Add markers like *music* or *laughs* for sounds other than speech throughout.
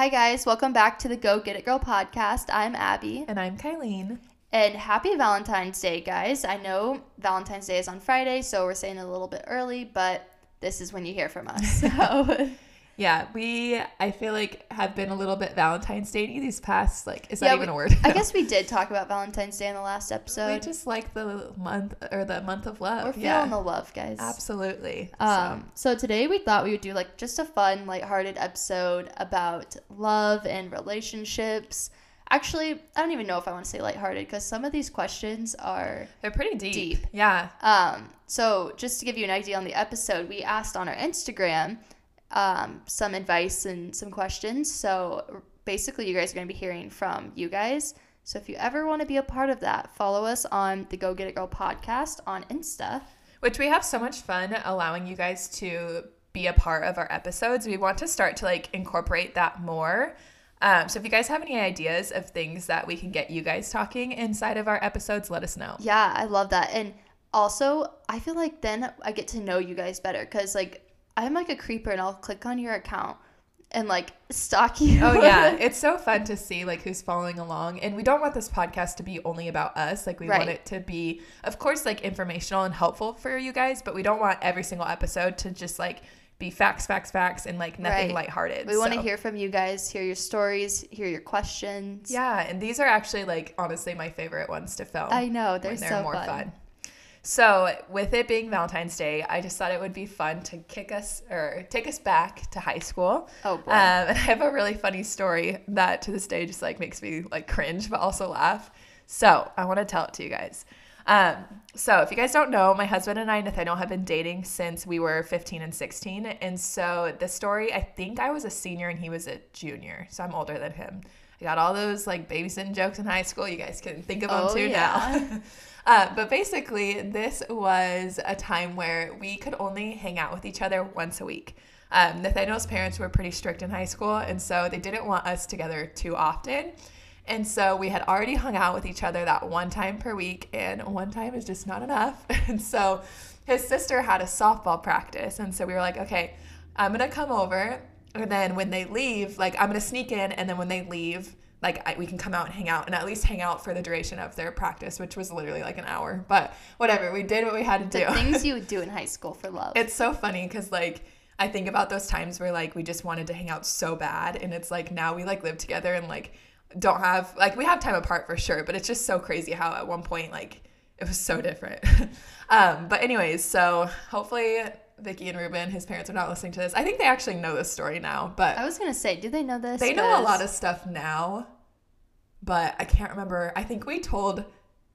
Hi, guys. Welcome back to the Go Get It Girl podcast. I'm Abby. And I'm Kilean. And happy Valentine's Day, guys. I know Valentine's Day is on Friday, so we're saying it a little bit early, but this is when you hear from us. *laughs* So. Yeah, we I feel like have been a little bit Valentine's Day these past like is that even we, a word? I guess *laughs* we did talk about Valentine's Day in the last episode. We just like the month or the month of love. We're feeling yeah. the love, guys. Absolutely. Um, so. so today we thought we would do like just a fun, lighthearted episode about love and relationships. Actually, I don't even know if I want to say lighthearted because some of these questions are they're pretty deep. Deep. Yeah. Um, so just to give you an idea on the episode, we asked on our Instagram um, some advice and some questions. So basically, you guys are going to be hearing from you guys. So if you ever want to be a part of that, follow us on the Go Get It Girl podcast on Insta. Which we have so much fun allowing you guys to be a part of our episodes. We want to start to like incorporate that more. Um, so if you guys have any ideas of things that we can get you guys talking inside of our episodes, let us know. Yeah, I love that. And also, I feel like then I get to know you guys better because like I'm like a creeper and I'll click on your account and like stalk you. Oh yeah, *laughs* it's so fun to see like who's following along. And we don't want this podcast to be only about us. Like we Right. want it to be of course like informational and helpful for you guys, but we don't want every single episode to just like be facts, facts, facts and like nothing Right. lighthearted. We want to hear from you guys, hear your stories, hear your questions. Yeah, and these are actually like honestly my favorite ones to film. I know, they're when so fun. So, with it being Valentine's Day, I just thought it would be fun to kick us or take us back to high school. Oh, boy. Um, and I have a really funny story that to this day just like makes me like cringe, but also laugh. So, I want to tell it to you guys. Um, so, if you guys don't know, my husband and I, Nathaniel, have been dating since we were 15 and 16. And so, the story, I think I was a senior and he was a junior. So, I'm older than him. I got all those like babysitting jokes in high school. You guys can think of them Oh, too yeah. now. *laughs* Uh, but basically, this was a time where we could only hang out with each other once a week. Um, Nathaniel's parents were pretty strict in high school, and so they didn't want us together too often. And so we had already hung out with each other that one time per week, and one time is just not enough. *laughs* And so his sister had a softball practice, and so we were like, okay, I'm gonna come over, and then when they leave, like I'm gonna sneak in, and then when they leave, like I, we can come out and hang out and at least hang out for the duration of their practice which was literally like an hour but whatever we did what we had to The do *laughs* things you would do in high school for love. it's so funny because like i think about those times where like we just wanted to hang out so bad and it's like now we like live together and like don't have like we have time apart for sure but it's just so crazy how at one point like it was so different *laughs* um but anyways so hopefully Vicky and Ruben, his parents are not listening to this. I think they actually know this story now, but I was gonna say, do they know this? they know a lot of stuff now, but I can't remember. I think we told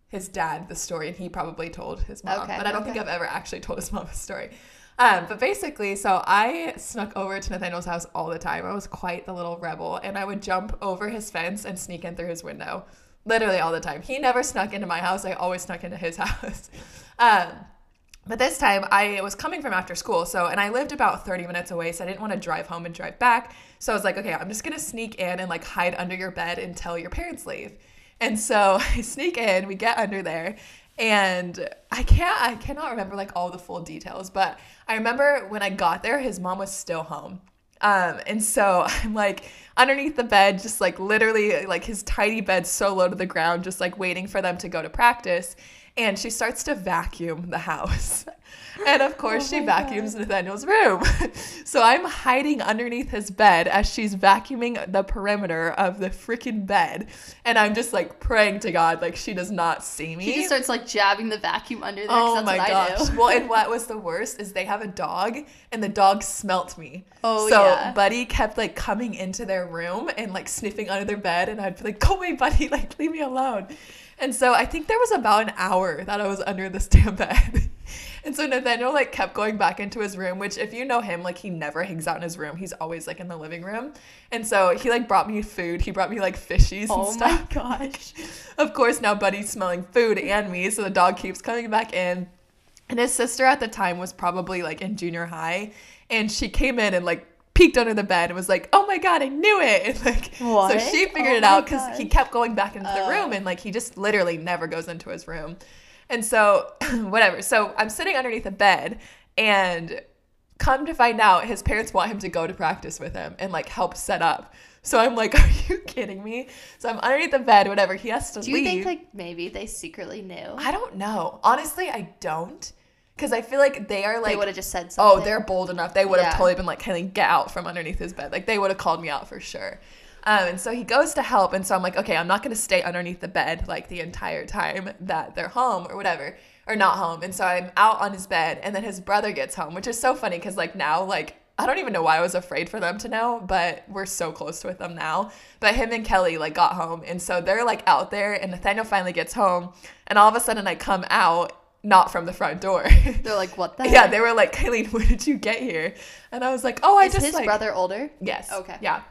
his dad the story, and he probably told his mom. Okay, but I don't think. I've ever actually told his *laughs* mom the story. Um, but basically, so I snuck over to Nathaniel's house all the time. I was quite the little rebel, and I would jump over his fence and sneak in through his window, literally all the time. He never snuck into my house. I always snuck into his *laughs* house. Um, but this time I was coming from after school, so and I lived about 30 minutes away, so I didn't want to drive home and drive back. So I was like, okay, I'm just gonna sneak in and like hide under your bed until your parents leave. And so *laughs* I sneak in, we get under there, and I can't I cannot remember like all the full details, but I remember when I got there, his mom was still home. Um, and so *laughs* I'm like underneath the bed, just like literally like his tiny bed so low to the ground, just like waiting for them to go to practice. And she starts to vacuum the house. *laughs* And of course, Oh she vacuums Nathaniel's room. *laughs* so I'm hiding underneath his bed as she's vacuuming the perimeter of the freaking bed. And I'm just like praying to God, like she does not see me. He just starts like jabbing the vacuum under there. Oh my gosh. Well, and what *laughs* was the worst is they have a dog and the dog smelt me. Oh, so yeah. Buddy kept like coming into their room and like sniffing under their bed and I'd be like, Go away, buddy, like leave me alone. And so I think there was about an hour that I was under this damn bed. *laughs* And so Nathaniel like kept going back into his room, which if you know him, like he never hangs out in his room. He's always like in the living room. And so he like brought me food. He brought me like fishies Oh and my stuff. gosh. *laughs* Of course, now Buddy's smelling food and me, so the dog keeps coming back in. And his sister at the time was probably like in junior high, and she came in and like peeked under the bed and was like, "Oh my god, I knew it!" *laughs* And like, What? so she figured Oh it out because he kept going back into the Oh. room, uh. and like he just literally never goes into his room. And so, *clears throat* whatever. So I'm sitting underneath the bed, and come to find out, his parents want him to go to practice with him and like help set up. So I'm like, *laughs* are you kidding me? So I'm underneath the bed, whatever. He has to leave. Do you leave. think like maybe they secretly knew? I don't know. Honestly, I don't. Because I feel like they are like. they would have just said something. oh, they're bold enough. They would have Yeah. totally been like, Kylie, get out from underneath his bed. Like they would have called me out for sure. Um, and so he goes to help. And so I'm like, okay, I'm not going to stay underneath the bed like the entire time that they're home or whatever, or not home. And so I'm out on his bed. And then his brother gets home, which is so funny because like now, like, I don't even know why I was afraid for them to know, but we're so close with them now. But him and Kelly like got home, and so they're like out there, and Nathaniel finally gets home, and all of a sudden I come out, not from the front door. *laughs* They're like, what the? *laughs* yeah, they were like, Kilean, when did you get here? And I was like, oh, I Is just his like brother older? yes, Okay. yeah,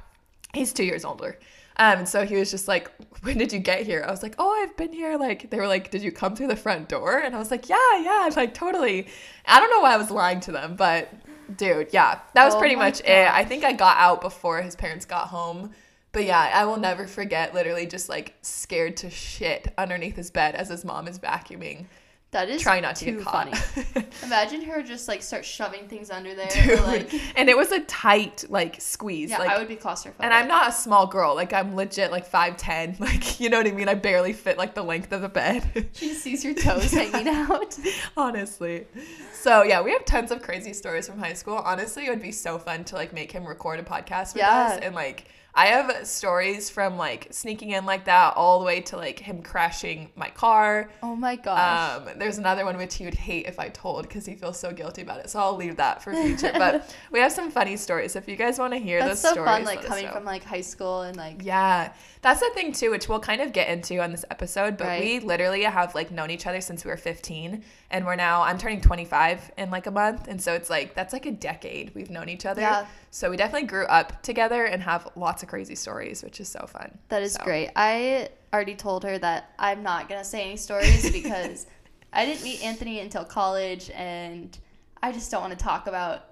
he's two years older. Um, and so he was just like, when did you get here? I was like, oh, I've been here. Like, they were like, did you come through the front door? And I was like, yeah, yeah, like totally. I don't know why I was lying to them, but dude, yeah, that was Oh pretty much it. I think I got out before his parents got home. But yeah, I will never forget literally just like scared to shit underneath his bed as his mom is vacuuming, That is trying not to too get caught. funny. *laughs* Imagine her just like start shoving things under there. Dude. Or, like, *laughs* and it was a tight like squeeze. yeah, like, I would be claustrophobic. and I'm not a small girl. Like I'm legit like 5'10. *laughs* Like, you know what I mean? I barely fit like the length of the bed. She just sees your toes hanging out. Honestly. So yeah, we have tons of crazy stories from high school. Honestly, it would be so fun to like make him record a podcast with Yeah. us. And like I have stories from like sneaking in like that all the way to like him crashing my car. Oh my gosh. Um, there's another one which he would hate if I told because he feels so guilty about it. So I'll leave that for future. but *laughs* we have some funny stories. If you guys want to hear those stories, That's those so stories, fun, like coming from like high school and like Yeah, that's the thing too, which we'll kind of get into on this episode. But Right. we literally have like known each other since we were 15, and we're now I'm turning 25 in like a month, and so it's like that's like a decade we've known each other. Yeah. So we definitely grew up together and have lots of crazy stories, which is so fun. that is So- great. I already told her that I'm not gonna say any stories because *laughs* I didn't meet Anthony until college, and I just don't want to talk about.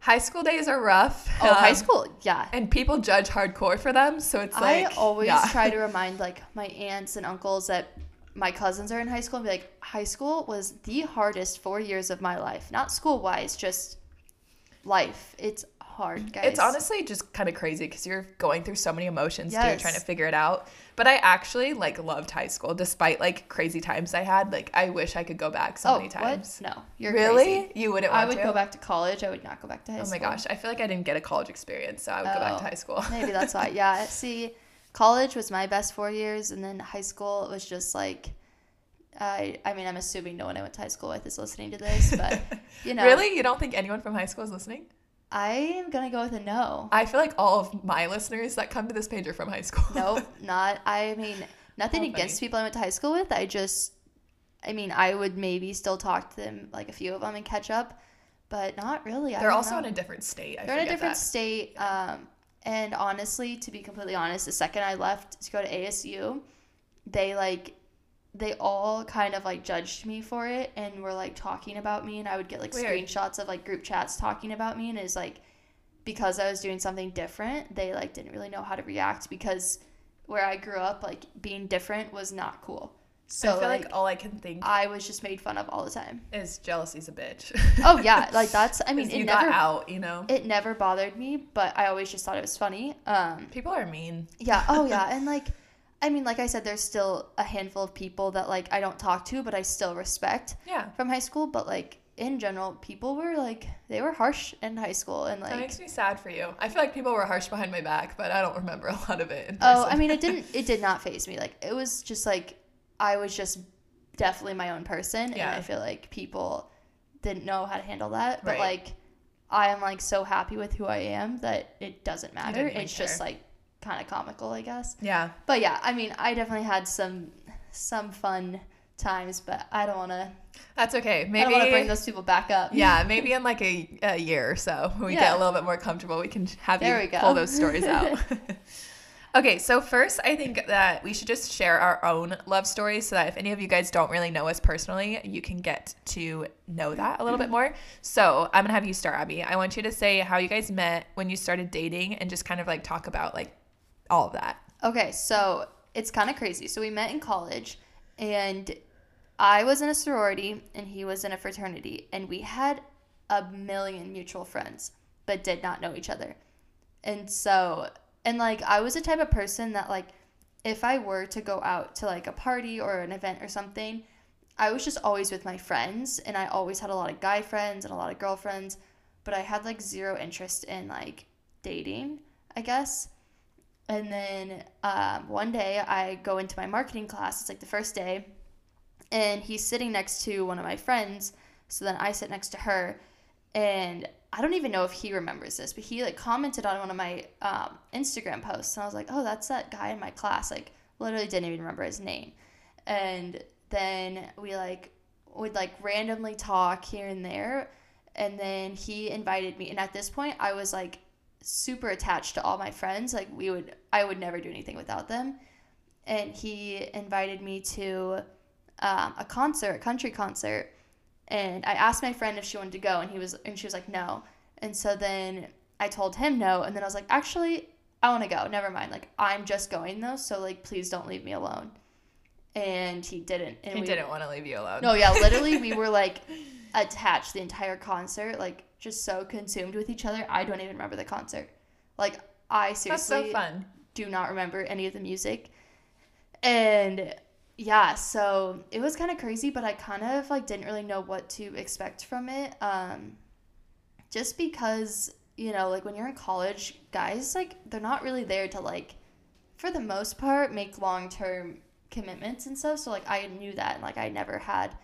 High school days are rough. Oh, high um, school, yeah. And people judge hardcore for them, so it's like I always yeah. try to *laughs* remind like my aunts and uncles that my cousins are in high school and be like, high school was the hardest four years of my life. Not school wise, just life. It's hard, guys. It's honestly just kind of crazy because you're going through so many emotions too, trying to figure it out. But I actually like loved high school, despite like crazy times I had. Like I wish I could go back so oh, many times. what? No, you're really? crazy. You wouldn't want I would to? go back to college. I would not go back to high oh school. Oh school. my gosh, I feel like I didn't get a college experience, so I would go back to Oh, high school. Maybe that's why. *laughs* Yeah. See, college was my best four years, and then high school was just like. I, I mean, I'm assuming no one I went to high school with is listening to this, but *laughs* you know, Really? You don't think anyone from high school is listening? I am gonna go with a no. I feel like all of my listeners that come to this page are from high school. Nope, *laughs* not. I mean, nothing How against funny. people I went to high school with. I just, I mean, I would maybe still talk to them, like a few of them, and catch up, but not really. I They're don't also know. in a different state. I They're in a different that. state. Um, and honestly, to be completely honest, the second I left to go to ASU, they like, they all kind of like judged me for it and were like talking about me, and I would get like Weird. screenshots of like group chats talking about me, and it's like because I was doing something different, they like didn't really know how to react because where I grew up, like being different was not cool. So I feel like, like all I can think I was just made fun of all the time. is jealousy's a bitch. Oh yeah, *laughs* like that's. I mean it you never got out, you know. it never bothered me, but I always just thought it was funny. Um, People are mean. yeah. Oh yeah, *laughs* and like, I mean, like I said, there's still a handful of people that like I don't talk to, but I still respect Yeah. from high school. But like in general, people were like they were harsh in high school, and That like makes me sad for you. I feel like people were harsh behind my back, but I don't remember a lot of it. Oh. I mean, it didn't *laughs* it did not phase me. Like it was just like I was just definitely my own person, Yeah. and I feel like people didn't know how to handle that. But Right. like I am like so happy with who I am that it doesn't matter. It's just care. like kind of comical, I guess. yeah. But yeah, I mean, I definitely had some some fun times, but I don't want to. That's okay. Maybe I don't want to bring those people back up. yeah, *laughs* maybe in like a, a year or so, when we get a little bit more comfortable, we can have There you pull those stories out. *laughs* *laughs* okay, so first, I think that we should just share our own love stories so that if any of you guys don't really know us personally, you can get to know that a little bit more. So I'm gonna have you start, Abby. I want you to say how you guys met, when you started dating, and just kind of like talk about like all of that. Okay, so it's kind of crazy. So we met in college, and I was in a sorority, and he was in a fraternity, and we had a million mutual friends, but did not know each other. And so And like I was the type of person that like if I were to go out to like a party or an event or something, I was just always with my friends and I always had a lot of guy friends and a lot of girlfriends, but I had like zero interest in like dating, I guess. And then um, one day I go into my marketing class, it's like the first day, and he's sitting next to one of my friends. So then I sit next to her, and I don't even know if he remembers this, but he like commented on one of my um, Instagram posts, and I was like, "Oh, that's that guy in my class." Like, literally didn't even remember his name. And then we like would like randomly talk here and there, and then he invited me. And at this point, I was like super attached to all my friends. Like, we would, I would never do anything without them. And he invited me to um, a concert, a country concert and I asked my friend if she wanted to go, and he was, and she was like, no. And so then I told him no, and then I was like, actually, I want to go. Never mind. Like I'm just going though, so like please don't leave me alone. And he didn't. And he we, didn't want to leave you alone. No, yeah, literally, *laughs* we were like attached the entire concert, like just so consumed with each other. I don't even remember the concert. Like I seriously so fun. do not remember any of the music. And yeah, so it was kind of crazy, but I kind of like didn't really know what to expect from it. Um just because, you know, like when you're in college, guys like they're not really there to like for the most part make long-term commitments and stuff. So like I knew that and like I never had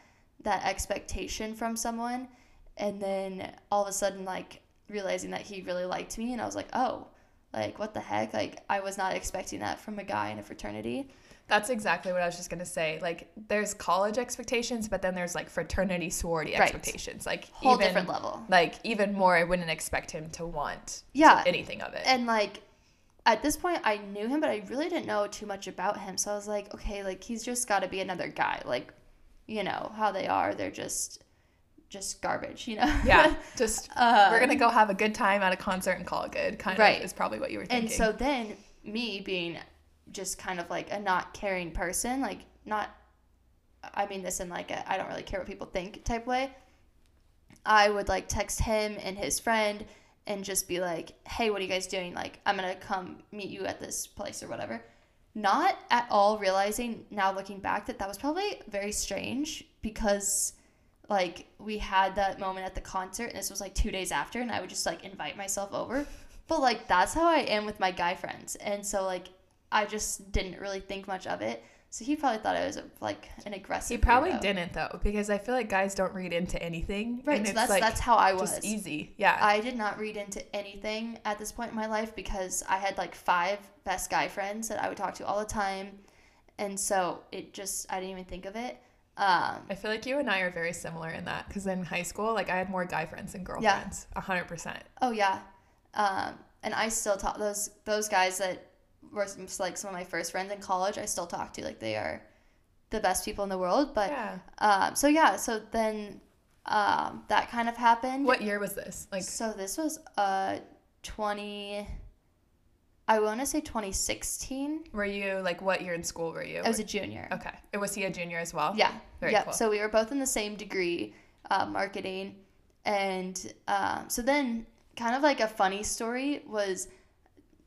that expectation from someone and then all of a sudden like realizing that he really liked me and I was like, "Oh, like what the heck? Like I was not expecting that from a guy in a fraternity." That's exactly what I was just gonna say. Like, there's college expectations, but then there's like fraternity sorority Right. expectations. Like, Whole even, different level. Like, even more, I wouldn't expect him to want Yeah. anything of it. And like at this point I knew him but I really didn't know too much about him. So I was like, "Okay, like he's just got to be another guy." Like, you know, how they are. They're just just garbage, you know. yeah, *laughs* just Um, we're gonna go have a good time at a concert and call it good. Kind Right. of is probably what you were thinking. And so then me being just kind of like a not caring person, like not I mean this in like a I don't really care what people think type way. I would like text him and his friend and just be like, "Hey, what are you guys doing? Like, I'm going to come meet you at this place or whatever." Not at all realizing now looking back that that was probably very strange because like we had that moment at the concert and this was like 2 days after and I would just like invite myself over. But like that's how I am with my guy friends. And so like I just didn't really think much of it. So he probably thought I was like an aggressive. he probably weirdo. didn't though, because I feel like guys don't read into anything. Right. and So it's, that's like, that's how I was. just easy. Yeah. I did not read into anything at this point in my life because I had like five best guy friends that I would talk to all the time, and so it just I didn't even think of it. Um, I feel like you and I are very similar in that because in high school, like I had more guy friends than girlfriends. A hundred percent. oh yeah, um, and I still talk those those guys that were like some of my first friends in college. I still talk to like they are the best people in the world. But Yeah. um, so yeah, so then um, that kind of happened. What year was this? Like, So this was uh twenty. I want to say twenty sixteen. were you like what year in school were you? I was a junior. okay. And was he a junior as well? Yeah. Very yeah. cool. So we were both in the same degree, uh, marketing, and um, so then kind of like a funny story was,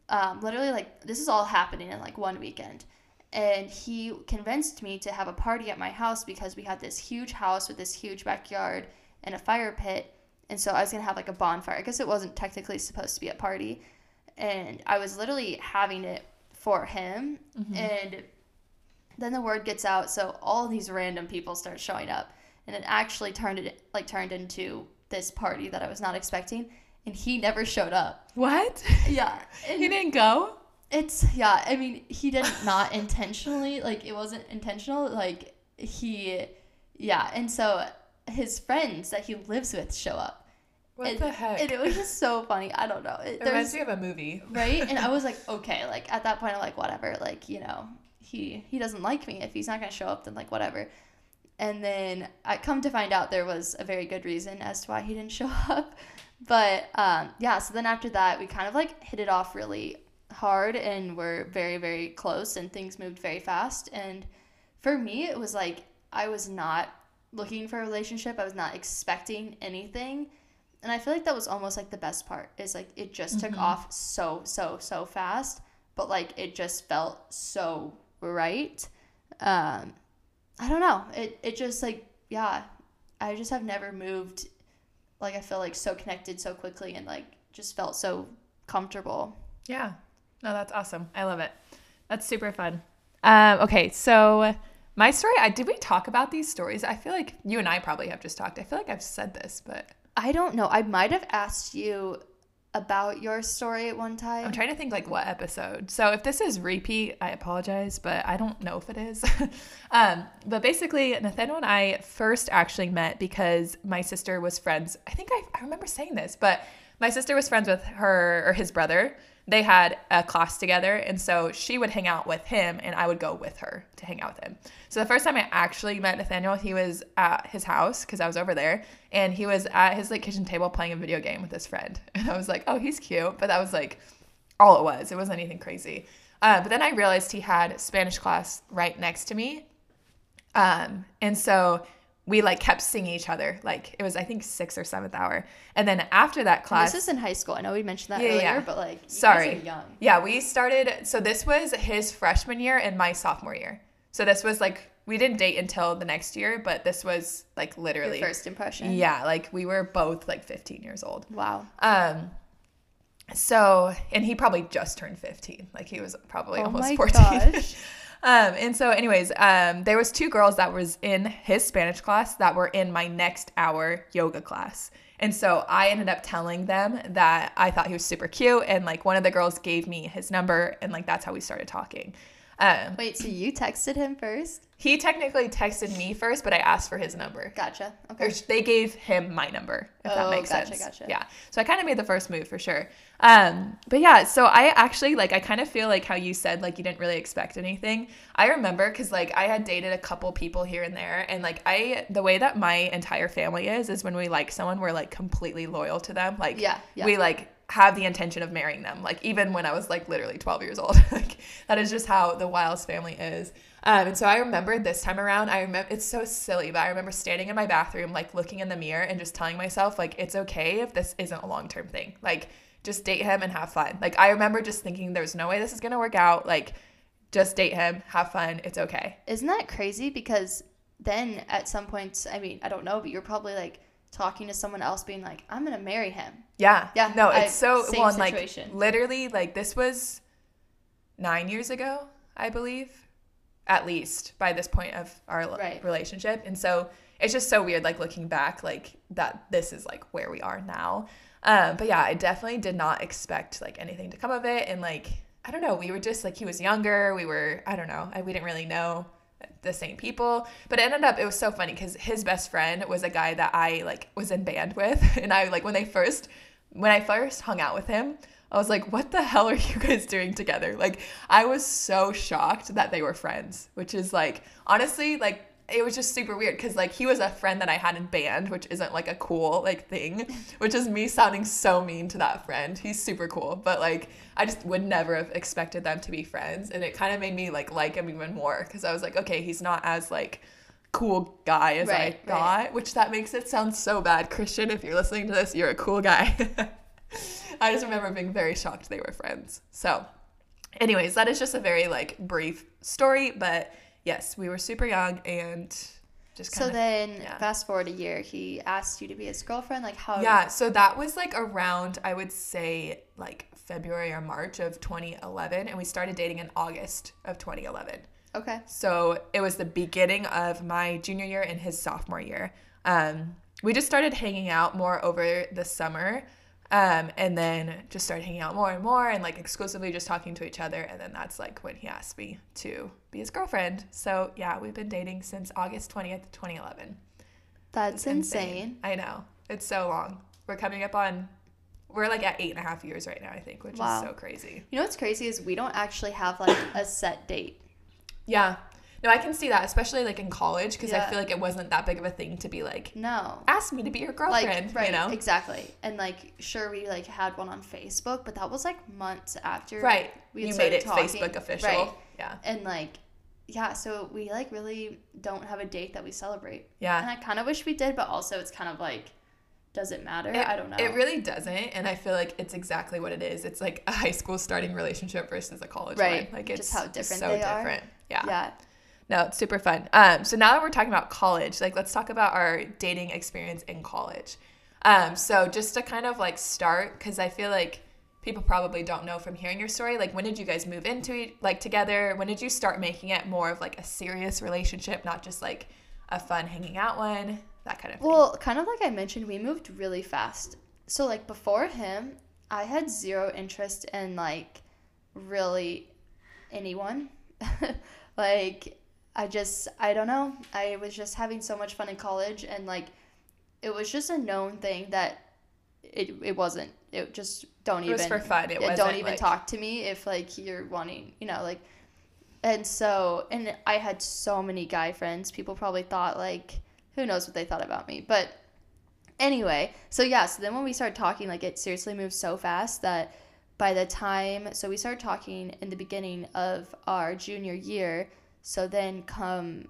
um, literally like this is all happening in like one weekend, and he convinced me to have a party at my house because we had this huge house with this huge backyard and a fire pit, and so I was gonna have like a bonfire. I guess it wasn't technically supposed to be a party, and I was literally having it for him, mm-hmm. and then the word gets out so all these random people start showing up. And it actually turned it like turned into this party that i was not expecting and he never showed up. What? *laughs* yeah and he didn't go? it's yeah i mean he did not *laughs* intentionally like it wasn't intentional like he yeah and so his friends that he lives with show up What and, the heck? and it was just so funny. I don't know. It, It reminds there's me of a movie. right? And i was like *laughs* okay like at that point i'm like whatever. Like you know he he doesn't like me. If he's not going to show up then like whatever. And then i come to find out there was a very good reason as to why he didn't *laughs* show up. But um yeah so then after that we kind of like hit it off really hard and were very very close and things moved very fast. And for me it was like i was not looking for a relationship. I was not expecting anything and I feel like that was almost like the best part is like it just took Mm-hmm. off so so so fast, but like it just felt so right. Um, I don't know. It it just like yeah, I just have never moved. Like I feel like so connected so quickly and like just felt so comfortable. Yeah. No, that's awesome. I love it. That's super fun. Um, okay, so my story, I did we talk about these stories? I feel like you and I probably have just talked. I feel like I've said this, but I don't know. I might have asked you about your story at one time. I'm trying to think like what episode. So if this is repeat, I apologize, but I don't know if it is. *laughs* um, but basically, Nathaniel and I first actually met because my sister was friends. I think I, I remember saying this, but my sister was friends with her or his brother. They had a class together, and so she would hang out with him, and I would go with her to hang out with him. So the first time I actually met Nathaniel, he was at his house because I was over there, and he was at his like kitchen table playing a video game with his friend, *laughs* and I was like, oh, he's cute, but that was like all it was. It wasn't anything crazy. Uh, but then I realized he had Spanish class right next to me. Um, and so we like kept singing each other. Like it was, I think, sixth or seventh hour. And then after that class, This is in high school. I know we mentioned that Yeah, earlier, yeah. but like, sorry. young. Yeah, we started. So this was his freshman year and my sophomore year. So this was like, we didn't date until the next year, but this was like Your literally. first impression. Yeah, like we were both like 15 years old. Wow. Um, so, and he probably just turned 15. Like he was probably Oh almost my 14. *laughs* um, and so anyways, um, there was two girls that was in his Spanish class that were in my next hour yoga class. And so I ended up telling them that I thought he was super cute. And like one of the girls gave me his number and like that's how we started talking. Um, Wait, so you texted him first? he technically texted me first, but I asked for his number. Gotcha. Okay. sh- they gave him my number, if Oh, that makes gotcha, sense. gotcha. Yeah. So I kind of made the first move for sure. Um, but yeah, so I actually like I kind of feel like how you said like you didn't really expect anything. I remember because like I had dated a couple people here and there, and like I the way that my entire family is is when we like someone, we're like completely loyal to them. Like Yeah, yeah. we like have the intention of marrying them. Like even when I was like literally 12 years old. *laughs* like that is just how the Wiles family is. Um, and so I remember this time around, I remember it's so silly, but I remember standing in my bathroom, like looking in the mirror and just telling myself, like, it's okay if this isn't a long term thing. Like, just date him and have fun. Like, I remember just thinking, there's no way this is gonna work out. Like, just date him, have fun, it's okay. Isn't that crazy? Because then at some points, I mean, I don't know, but you're probably like talking to someone else, being like, "I'm gonna marry him." Yeah. Yeah, No, I- it's so same well, and, like literally, like this was nine years ago, I believe, at least by this point of our Right. relationship, and so it's just so weird, like looking back, like that this is like where we are now. Um, but yeah, I definitely did not expect like anything to come of it, and like I don't know, we were just like he was younger, we were I don't know, I, we didn't really know the same people. But it ended up it was so funny because his best friend was a guy that i like was in band with. *laughs* And i like when they first when i first hung out with him i was like what the hell are you guys doing together? Like i was so shocked that they were friends which is like honestly like it was just super weird because like he was a friend that i had in band which isn't like a cool like thing *laughs* which is me sounding so mean to that friend. He's super cool but like i just would never have expected them to be friends and it kind of made me like like him even more because i was like okay he's not as like cool guy as Right, i right. thought which that makes it sound so bad christian if you're listening to this you're a cool guy. *laughs* I just remember being very shocked they were friends. So anyways that is just a very like brief story but yes we were super young and just kind of So then, yeah. fast forward a year, he asked you to be his girlfriend. Like how? yeah so that was like around i would say like february or march of 2011 and we started dating in august of 2011 Okay. so it was the beginning of my junior year and his sophomore year um, we just started hanging out more over the summer um, and then just started hanging out more and more and like exclusively just talking to each other and then that's like when he asked me to be his girlfriend so yeah we've been dating since august 20th 2011 That's It's insane. I know. It's so long. We're coming up on, we're like at eight and a half years right now, I think, which Wow. is so crazy. You know what's crazy is we don't actually have like a set date. Yeah. No, I can see that, especially like in college, because I feel like it wasn't that big of a thing to be like, No. ask me to be your girlfriend, Like right, you know? exactly. And like sure we like had one on Facebook, but that was like months after Right. we you made it talking. Facebook official. Right. Yeah. And like yeah, so we like really don't have a date that we celebrate. Yeah. And I kind of wish we did, but also it's kind of like does it matter? It, I don't know. It really doesn't, and I feel like it's exactly what it is. It's like a high school starting relationship versus a college Right. one. Like it's Just how different so they are. Yeah. yeah. No, it's super fun. Um, so now that we're talking about college, like let's talk about our dating experience in college. Um, so just to kind of like start, because I feel like people probably don't know from hearing your story. Like, when did you guys move into like together? When did you start making it more of like a serious relationship, not just like a fun hanging out one, that kind of thing? Well, kind of like I mentioned, we moved really fast. So like before him, I had zero interest in like really anyone. *laughs* like I just I don't know. I was just having so much fun in college and like it was just a known thing that it it wasn't. It just don't even It even was for fun. It don't even like- talk to me if like you're wanting, you know, like and so and I had so many guy friends. People probably thought like who knows what they thought about me. But anyway, so yeah, so then when we started talking, like it seriously moved so fast that by the time so we started talking in the beginning of our junior year, so then come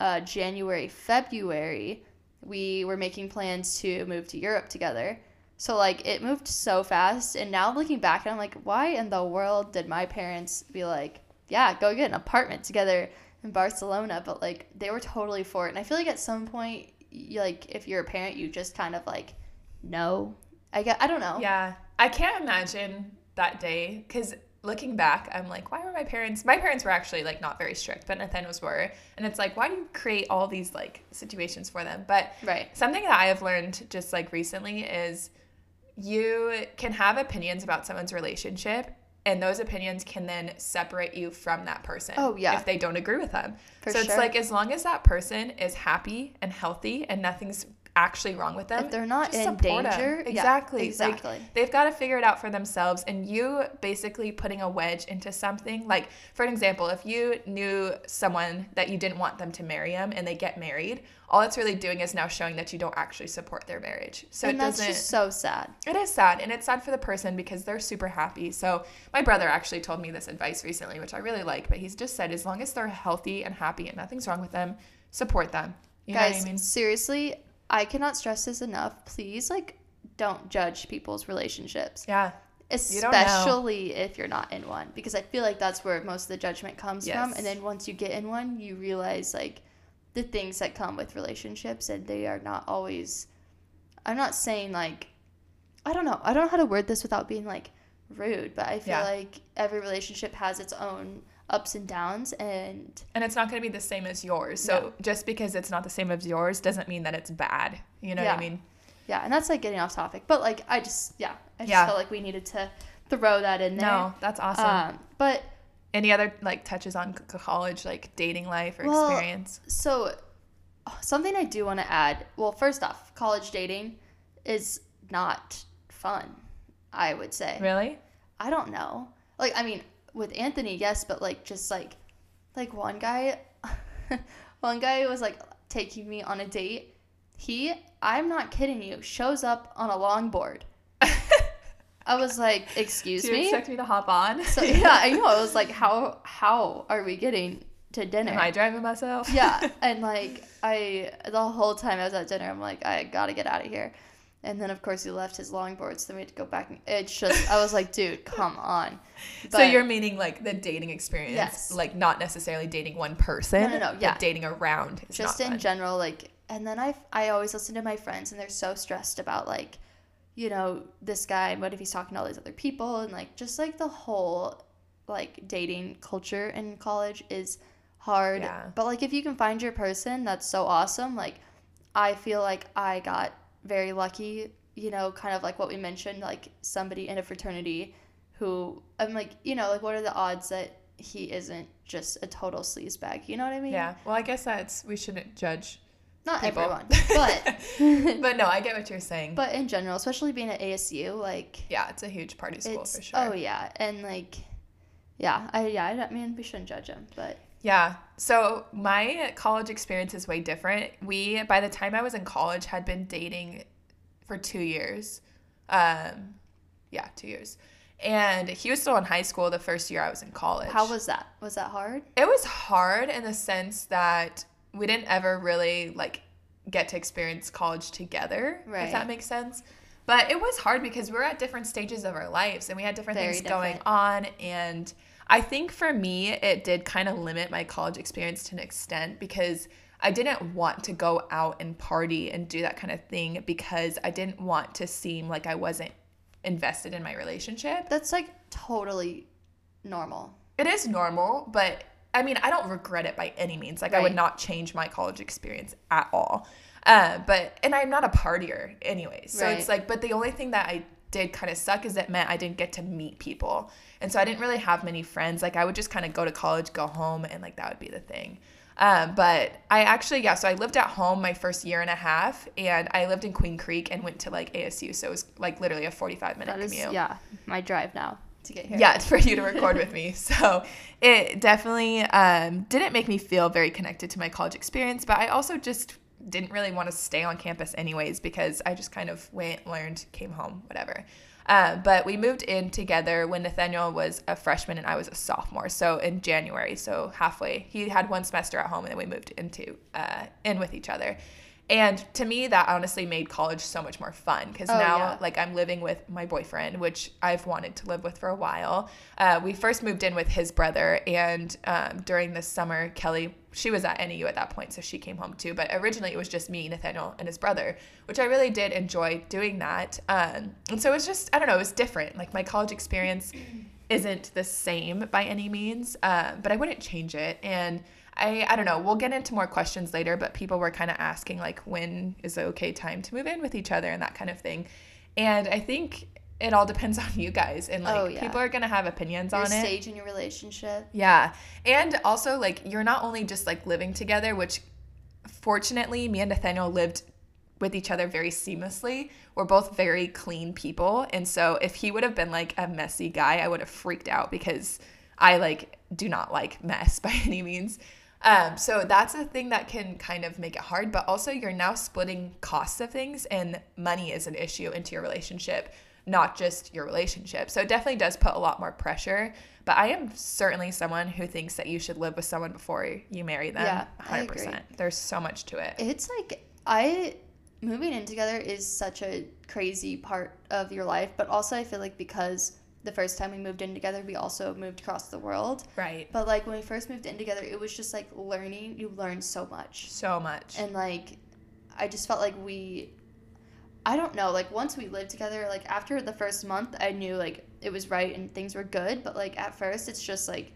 uh, January, February, we were making plans to move to Europe together. So like it moved so fast, and now looking back, I'm like, why in the world did my parents be like, yeah, go get an apartment together in Barcelona? But like they were totally for it, and I feel like at some point, you, like if you're a parent, you just kind of like, no, I get, I don't know. Yeah, I can't imagine that day because looking back, I'm like, why were my parents? My parents were actually like not very strict, but Nathaniel's were, and it's like, why do you create all these like situations for them? But Right. something that I have learned just like recently is you can have opinions about someone's relationship. And those opinions can then separate you from that person. Oh, yeah. If they don't agree with them. For so it's like as long as that person is happy and healthy and nothing's actually wrong with them, If they're not in support 'em. danger, yeah, exactly, Like, exactly. they've got to figure it out for themselves. And you basically putting a wedge into something, like for an example, if you knew someone that you didn't want them to marry them and they get married, all it's really doing is now showing that you don't actually support their marriage. So and it that's doesn't. just so sad. It is sad, and it's sad for the person because they're super happy. So my brother actually told me this advice recently, which I really like. But he's just said, as long as they're healthy and happy and nothing's wrong with them, support them. You know Guys, what I mean? seriously, I cannot stress this enough. Please, like, don't judge people's relationships, Yeah. You especially if you're not in one, because I feel like that's where most of the judgment comes from. Yes. And then once you get in one, you realize like the things that come with relationships, and they are not always. I'm not saying like, I don't know. I don't know how to word this without being like rude, but I feel Yeah. like every relationship has its own ups and downs, and And it's not going to be the same as yours. So just because it's not the same as yours doesn't mean that it's bad. You know what I mean? Yeah, and that's like getting off topic, but like I just yeah, I just Yeah. felt like we needed to throw that in there. No, that's awesome. Um, but Any other like touches on c- college, like dating life or Well, experience? so something I do want to add. Well, first off, college dating is not fun. I would say. Really? I don't know. Like I mean, with Anthony, yes, but like just like like one guy, *laughs* one guy was like taking me on a date. He, I'm not kidding you, shows up on a longboard. *laughs* I was like, excuse Do you me. expect me to hop on? So *laughs* yeah, I know. I was like, how how are we getting to dinner? Am I driving myself? yeah, and like I the whole time I was at dinner, I'm like, I gotta get out of here. And then of course he left his longboard, so then we had to go back. And it's just I was like, dude, *laughs* come on. so you're meaning like the dating experience, Yes. like not necessarily dating one person. No, no, no, but yeah. dating around. Just in fun. general, like, and then I I always listen to my friends, and they're so stressed about like, you know, this guy, what if he's talking to all these other people, and like just like the whole like dating culture in college is hard. Yeah. But like if you can find your person, that's so awesome. Like I feel like I got very lucky, you know, kind of like what we mentioned, like somebody in a fraternity who I'm like, you know, like what are the odds that he isn't just a total sleazebag? You know what I mean? Yeah. Well, I guess that's we shouldn't judge. Not people. everyone, *laughs* but but no, I get what you're saying. but in general, especially being at ASU, like yeah, it's a huge party school for sure. oh yeah, and like yeah, I yeah, I, mean we shouldn't judge him, but Yeah. So my college experience is way different. We, by the time I was in college, had been dating for two years. Um, yeah, two years. And he was still in high school the first year I was in college. how was that? Was that hard? it was hard in the sense that we didn't ever really like get to experience college together, Right. if that makes sense. But it was hard because we were at different stages of our lives and we had different Very things going on. And I think for me, it did kind of limit my college experience to an extent because I didn't want to go out and party and do that kind of thing because I didn't want to seem like I wasn't invested in my relationship. That's like totally normal. It is normal, but I mean, I don't regret it by any means. Like, I would not change my college experience at all. Uh, but, and I'm not a partier anyway. So it's like, but the only thing that I did kind of suck is it meant I didn't get to meet people. And so I didn't really have many friends. Like, I would just kind of go to college, go home, and like that would be the thing. Um, but I actually, yeah, so I lived at home my first year and a half, and I lived in Queen Creek and went to like ASU. So it was like literally a 45 minute That is commute. yeah, my drive now to get here. Yeah, for you to record with me. *laughs* So it definitely um, didn't make me feel very connected to my college experience, but I also just didn't really want to stay on campus anyways because I just kind of went, learned, came home, whatever. Uh, but we moved in together when Nathaniel was a freshman and I was a sophomore. So in January, so halfway, he had one semester at home and then we moved into uh, in with each other. And to me, that honestly made college so much more fun because Oh, now, yeah. like, I'm living with my boyfriend, which I've wanted to live with for a while. Uh, we first moved in with his brother, and um, during the summer, Kelly, she was at NAU at that point, so she came home too. But originally, it was just me, Nathaniel, and his brother, which I really did enjoy doing that. Um, and so it was just, I don't know, it was different. Like, my college experience isn't the same by any means, uh, but I wouldn't change it. And I, I don't know. We'll get into more questions later, but people were kind of asking like when is the okay time to move in with each other and that kind of thing. And I think it all depends *laughs* on you guys and like Oh, yeah. people are to have opinions Your on it. stage in your relationship. Yeah. And also like you're not only just like living together, which fortunately me and Nathaniel lived with each other very seamlessly. We're both very clean people. And so if he would have been like a messy guy, I would have freaked out because I like do not like mess *laughs* by any means. Um, so that's a thing that can kind of make it hard, but also you're now splitting costs of things and money is an issue into your relationship, not just your relationship. So it definitely does put a lot more pressure. But I am certainly someone who thinks that you should live with someone before you marry them. Yeah, I 100%. agree. There's so much to it. It's like I moving in together is such a crazy part of your life, but also I feel like because the first time we moved in together, we also moved across the world. Right. But like when we first moved in together, it was just like learning. You learn so much, So much. and like I just felt like we. I don't know. Like once we lived together, like after the first month, I knew like it was right and things were good. But like at first, it's just like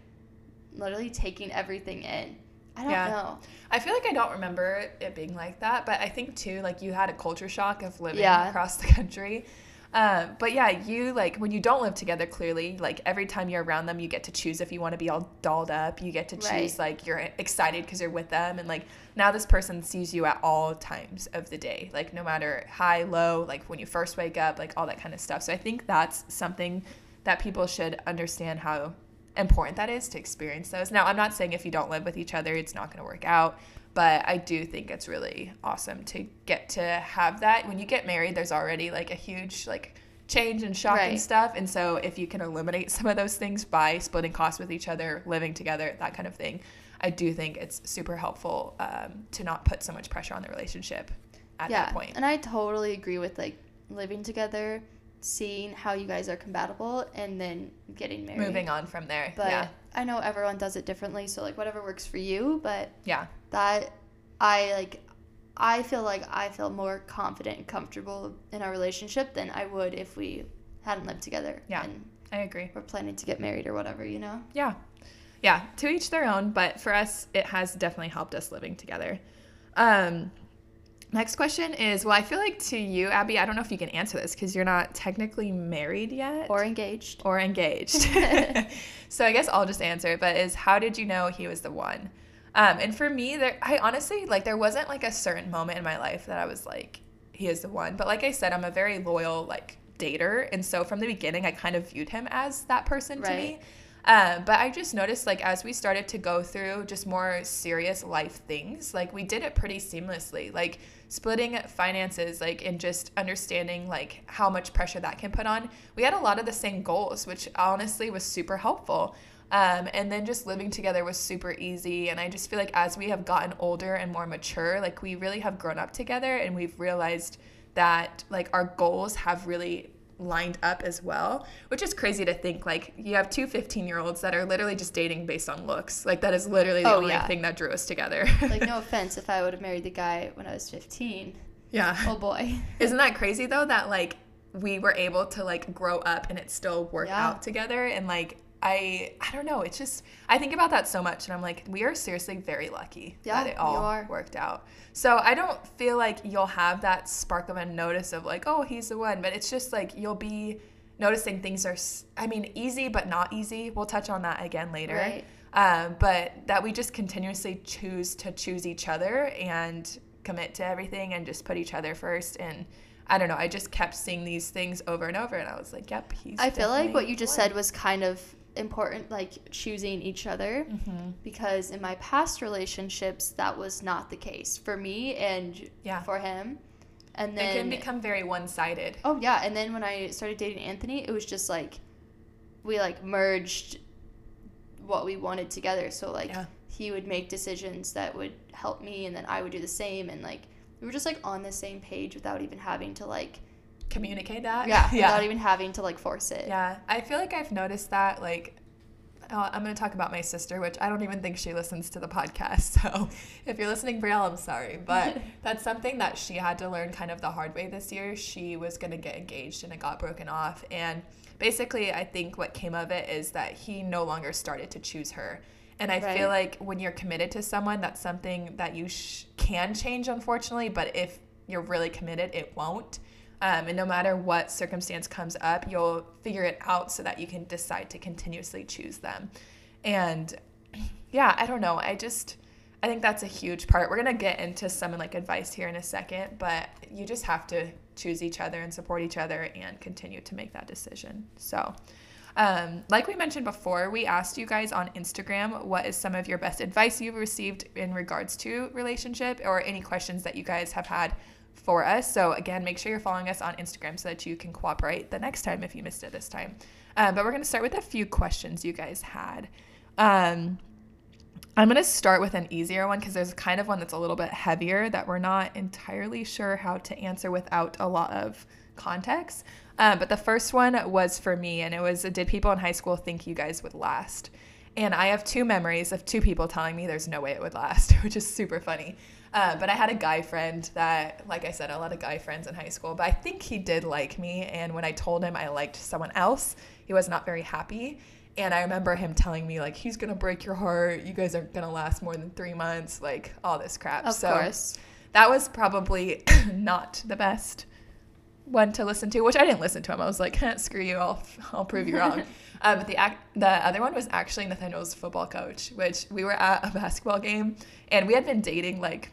literally taking everything in. I don't Yeah. know. I feel like I don't remember it being like that, but I think too, like you had a culture shock of living Yeah. across the country. Um, but yeah, you like when you don't live together, clearly, like every time you're around them, you get to choose if you want to be all dolled up. You get to choose Right. like you're excited because you're with them, and like now this person sees you at all times of the day, like no matter high, low, like when you first wake up, like all that kind of stuff. So I think that's something that people should understand how important that is to experience those. Now, I'm not saying if you don't live with each other, it's not going to work out, but I do think it's really awesome to get to have that. When you get married, there's already like a huge like change and shock and stuff. And so if you can eliminate some of those things by splitting costs with each other, living together, that kind of thing, I do think it's super helpful um, to not put so much pressure on the relationship at yeah, that point. and I totally agree with like living together, seeing how you guys are compatible, and then getting married. Moving on from there. But yeah. I know everyone does it differently, so like whatever works for you. But Yeah. That I like, I feel like I feel more confident and comfortable in our relationship than I would if we hadn't lived together. Yeah. and I agree. we're planning to get married or whatever, you know. Yeah. Yeah, to each their own, but for us it has definitely helped us living together. Um next question is, well, I feel like to you, Abby, I don't know if you can answer this cuz you're not technically married yet Or engaged. or engaged. *laughs* *laughs* so I guess I'll just answer it, but is how did you know he was the one? Um, and for me, there, I honestly like there wasn't like a certain moment in my life that I was like, he is the one. But like I said, I'm a very loyal like dater, and so from the beginning, I kind of viewed him as that person to me. Um, but I just noticed like as we started to go through just more serious life things, like we did it pretty seamlessly. Like splitting finances, like and just understanding like how much pressure that can put on. We had a lot of the same goals, which honestly was super helpful. Um, and then just living together was super easy. And I just feel like as we have gotten older and more mature, like we really have grown up together and we've realized that like our goals have really lined up as well, which is crazy to think. Like, you have two 15 year olds that are literally just dating based on looks. Like, that is literally the Oh, only yeah. thing that drew us together. Like, no *laughs* offense if I would have married the guy when I was 15. yeah. Oh boy. *laughs* Isn't that crazy though that like we were able to like grow up and it still worked Yeah. out together and like I I don't know, it's just I think about that so much and I'm like we are seriously very lucky Yeah, that it all worked out. So I don't feel like you'll have that spark of a notice of like, oh, he's the one, but it's just like you'll be noticing things are I mean, easy but not easy. We'll touch on that again later. Right. Um, but that we just continuously choose to choose each other and commit to everything and just put each other first. And I don't know, I just kept seeing these things over and over, and I was like, yep, he's. I feel like what you just the said was kind of important, like choosing each other. Mhm. Because in my past relationships, that was not the case for me and Yeah. for him. And then It can become very one-sided. Oh yeah, and then when I started dating Anthony, it was just like we like merged what we wanted together. So like Yeah. he would make decisions that would help me and then I would do the same and like we were just like on the same page without even having to like Communicate that. yeah, *laughs* yeah. without even having to like force it. Yeah, I feel like I've noticed that. Like, uh, I'm going to talk about my sister, which I don't even think she listens to the podcast. *laughs* So, if you're listening, Brielle, I'm sorry. But *laughs* that's something that she had to learn kind of the hard way this year. She was going to get engaged and it got broken off. And basically, I think what came of it is that he no longer started to choose her. And I Right. feel like when you're committed to someone, that's something that you sh- can change, unfortunately. But if you're really committed, it won't. Um, and no matter what circumstance comes up, you'll figure it out so that you can decide to continuously choose them. And yeah, I don't know. I just, I think that's a huge part. We're going to get into some like advice here in a second, but you just have to choose each other and support each other and continue to make that decision. So, um, like we mentioned before, we asked you guys on Instagram what is some of your best advice you've received in regards to relationship or any questions that you guys have had for us. So again, make sure you're following us on Instagram so that you can cooperate the next time if you missed it this time. Um, but we're going to start with a few questions you guys had. Um, I'm going to start with an easier one because there's kind of one that's a little bit heavier that we're not entirely sure how to answer without a lot of context. Um, but the first one was for me, and it was Did people in high school think you guys would last? And I have two memories of two people telling me there's no way it would last, *laughs* which is super funny. Uh, but I had a guy friend that, like I said, a lot of guy friends in high school, but I think he did like me. And when I told him I liked someone else, he was not very happy. And I remember him telling me, like, he's gonna break your heart. You guys aren't gonna last more than three months, like all this crap. Of so course. that was probably *laughs* not the best one to listen to, which I didn't listen to him. I was like, screw you, I'll, I'll prove you wrong. *laughs* uh, but the ac- the other one was actually Nathaniel's football coach, which we were at a basketball game and we had been dating like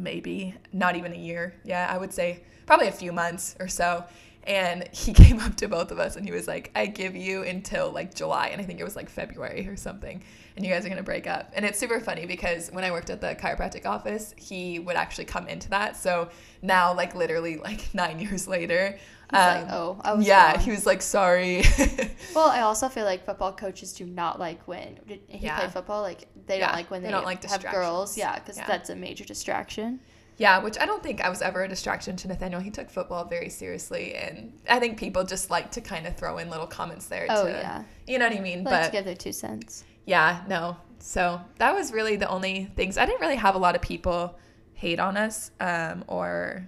maybe not even a year. Yeah, I would say probably a few months or so. And he *laughs* came up to both of us and he was like, I give you until like July. And I think it was like February or something. And you guys are going to break up. And it's super funny because when I worked at the chiropractic office, he would actually come into that. So now, like literally like *laughs* nine years later, He's like, oh, I was yeah, wrong. he was like, sorry. *laughs* Well, I also feel like football coaches do not like when he Yeah. play football. Like they Yeah, don't like when they they, don't like have girls. Yeah, because Yeah. that's a major distraction. Yeah, which I don't think I was ever a distraction to Nathaniel. He took football very seriously, and I think people just like to kind of throw in little comments there. Too. Oh, to, yeah. you know what I mean. Like to but give their two cents. yeah, no. So that was really the only things. I didn't really have a lot of people hate on us, um, or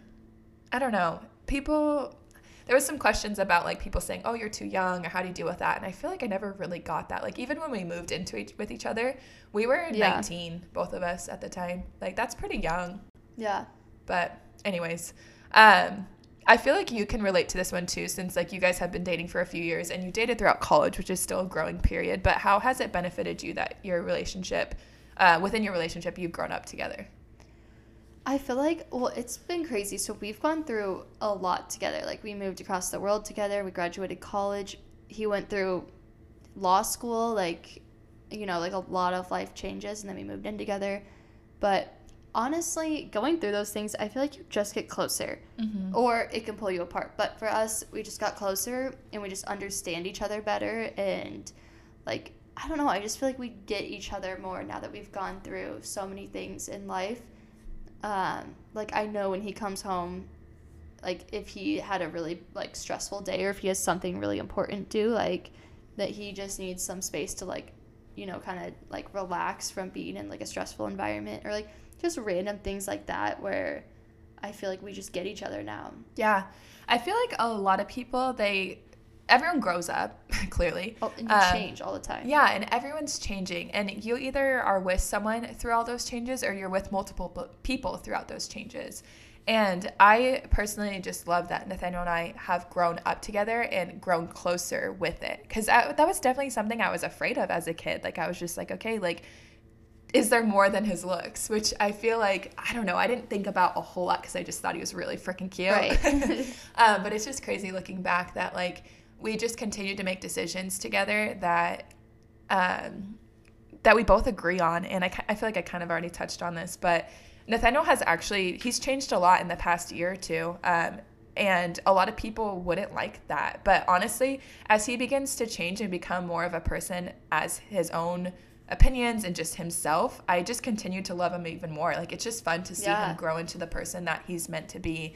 I don't know. People. There was some questions about like people saying, "Oh, you're too young," or "How do you deal with that?" And I feel like I never really got that. Like even when we moved into each with each other, we were Yeah. 19, both of us at the time. Like that's pretty young. Yeah. But anyways, um, I feel like you can relate to this one too, since like you guys have been dating for a few years and you dated throughout college, which is still a growing period. But how has it benefited you that your relationship, uh, within your relationship, you've grown up together? I feel like well, it's been crazy. So we've gone through a lot together. Like we moved across the world together. We graduated college. He went through law school. Like you know, like a lot of life changes, and then we moved in together. But honestly, going through those things, I feel like you just get closer, mm-hmm. or it can pull you apart. But for us, we just got closer, and we just understand each other better, and like I don't know. I just feel like we get each other more now that we've gone through so many things in life. Um, like I know when he comes home, like if he had a really like stressful day or if he has something really important to like that he just needs some space to like, you know, kind of like relax from being in like a stressful environment or like just random things like that where I feel like we just get each other now. Yeah. I feel like a lot of people they everyone grows up *laughs* clearly oh, and you um, change all the time yeah and everyone's changing and you either are with someone through all those changes or you're with multiple people throughout those changes and I personally just love that Nathaniel and I have grown up together and grown closer with it. Because that was definitely something I was afraid of as a kid. Like, I was just like, okay, like, is there more than his looks? Which I feel like, I don't know, I didn't think about a whole lot because I just thought he was really freaking cute. Right. um, *laughs* but it's just crazy looking back that, like, we just continued to make decisions together that um, that we both agree on. And I, I feel like I kind of already touched on this, but Nathaniel has actually he's changed a lot in the past year or two. Um, and a lot of people wouldn't like that. But honestly, as he begins to change and become more of a person as his own opinions and just himself, I just continue to love him even more. Like it's just fun to see yeah. him grow into the person that he's meant to be.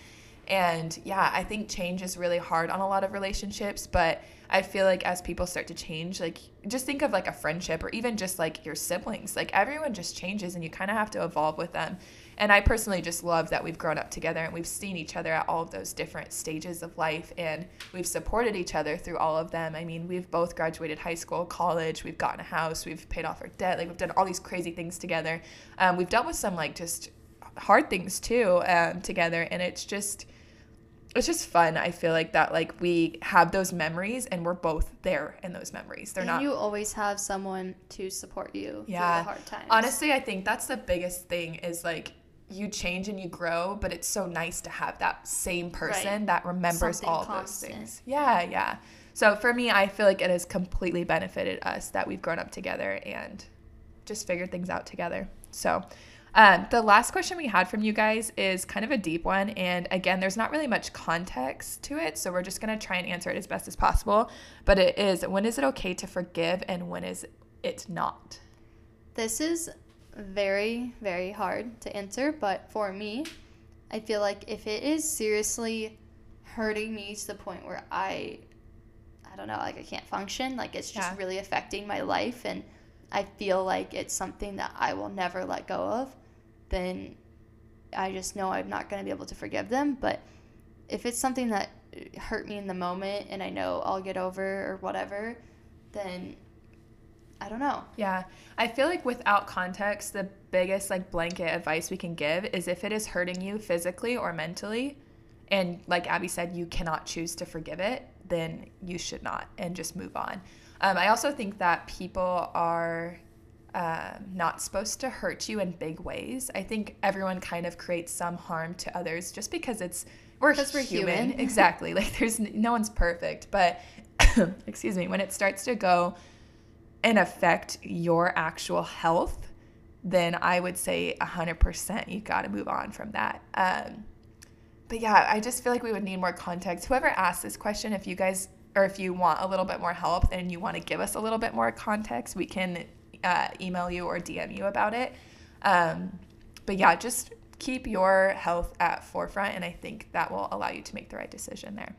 And yeah, I think change is really hard on a lot of relationships, but I feel like as people start to change, like just think of like a friendship or even just like your siblings. Like everyone just changes and you kind of have to evolve with them. And I personally just love that we've grown up together and we've seen each other at all of those different stages of life and we've supported each other through all of them. I mean, we've both graduated high school, college, we've gotten a house, we've paid off our debt, like we've done all these crazy things together. Um, we've dealt with some like just hard things too um, together and it's just it's just fun. I feel like that like we have those memories and we're both there in those memories. They're and not you always have someone to support you yeah. through the hard times. Honestly, I think that's the biggest thing is like you change and you grow, but it's so nice to have that same person right. that remembers Something all constant. those things. Yeah, yeah. So for me, I feel like it has completely benefited us that we've grown up together and just figured things out together. So um, the last question we had from you guys is kind of a deep one. And again, there's not really much context to it. So we're just going to try and answer it as best as possible. But it is when is it okay to forgive and when is it not? This is very, very hard to answer. But for me, I feel like if it is seriously hurting me to the point where I, I don't know, like I can't function, like it's just yeah. really affecting my life and I feel like it's something that I will never let go of, then I just know I'm not going to be able to forgive them. But if it's something that hurt me in the moment and I know I'll get over or whatever, then I don't know. Yeah. I feel like without context, the biggest like blanket advice we can give is if it is hurting you physically or mentally, and like Abby said, you cannot choose to forgive it, then you should not and just move on. Um, I also think that people are um, not supposed to hurt you in big ways. I think everyone kind of creates some harm to others just because it's we're, we're human. human. *laughs* exactly. Like there's no one's perfect, but *coughs* excuse me, when it starts to go and affect your actual health, then I would say 100% you got to move on from that. Um, but yeah, I just feel like we would need more context. Whoever asked this question, if you guys or if you want a little bit more help and you want to give us a little bit more context, we can uh, email you or DM you about it. Um, but yeah, just keep your health at forefront, and I think that will allow you to make the right decision there.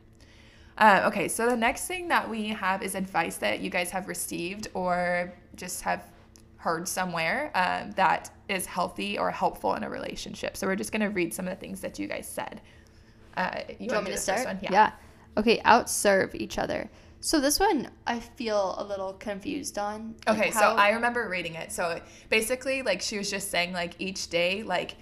Uh, okay, so the next thing that we have is advice that you guys have received or just have heard somewhere um, that is healthy or helpful in a relationship. So we're just going to read some of the things that you guys said. Uh, you, you want me to start? Yeah. yeah. Okay, outserve each other. So this one I feel a little confused on. Like okay, how... so I remember reading it. So basically like she was just saying like each day like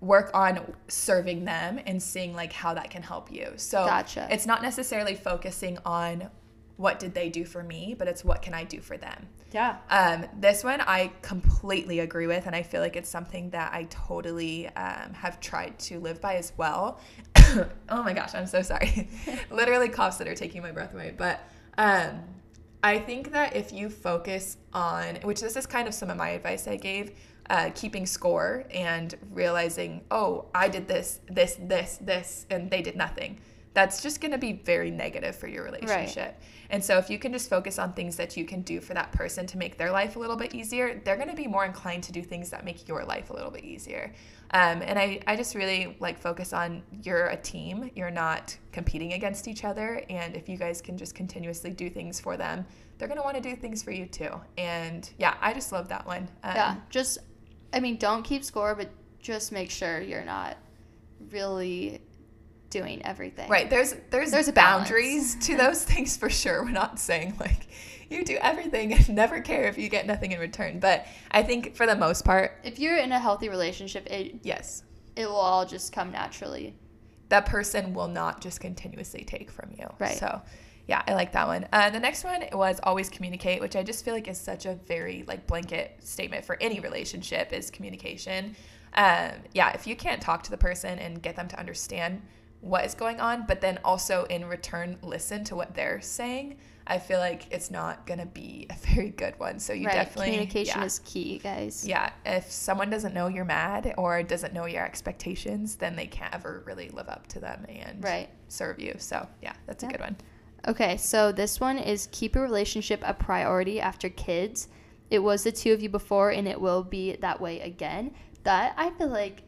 work on serving them and seeing like how that can help you. So gotcha. it's not necessarily focusing on what did they do for me, but it's what can I do for them. Yeah. Um, this one I completely agree with, and I feel like it's something that I totally um, have tried to live by as well. *coughs* oh my gosh, I'm so sorry. *laughs* Literally coughs that are taking my breath away. But um, I think that if you focus on, which this is kind of some of my advice I gave, uh, keeping score and realizing, oh, I did this, this, this, this, and they did nothing that's just going to be very negative for your relationship. And so if you can just focus on things that you can do for that person to make their life a little bit easier, they're going to be more inclined to do things that make your life a little bit easier. Um, and I, I just really like focus on you're a team, you're not competing against each other. And if you guys can just continuously do things for them, they're going to want to do things for you too. And yeah, I just love that one. Um, yeah, just, I mean, don't keep score, but just make sure you're not really doing everything. Right. There's there's there's boundaries to those *laughs* things for sure. We're not saying like you do everything and *laughs* never care if you get nothing in return. But I think for the most part, if you're in a healthy relationship, it yes, it will all just come naturally. That person will not just continuously take from you. Right. So yeah, I like that one. Uh, the next one was always communicate, which I just feel like is such a very like blanket statement for any relationship is communication. Um, yeah, if you can't talk to the person and get them to understand what is going on, but then also in return listen to what they're saying, I feel like it's not gonna be *laughs* a very good one. So you right. definitely communication yeah. is key, guys. Yeah, if someone doesn't know you're mad or doesn't know your expectations, then they can't ever really live up to them and right. serve you. So yeah, that's a good one. Okay, so this one is keep a relationship a priority after kids. It was the two of you before, and it will be that way again. That I feel like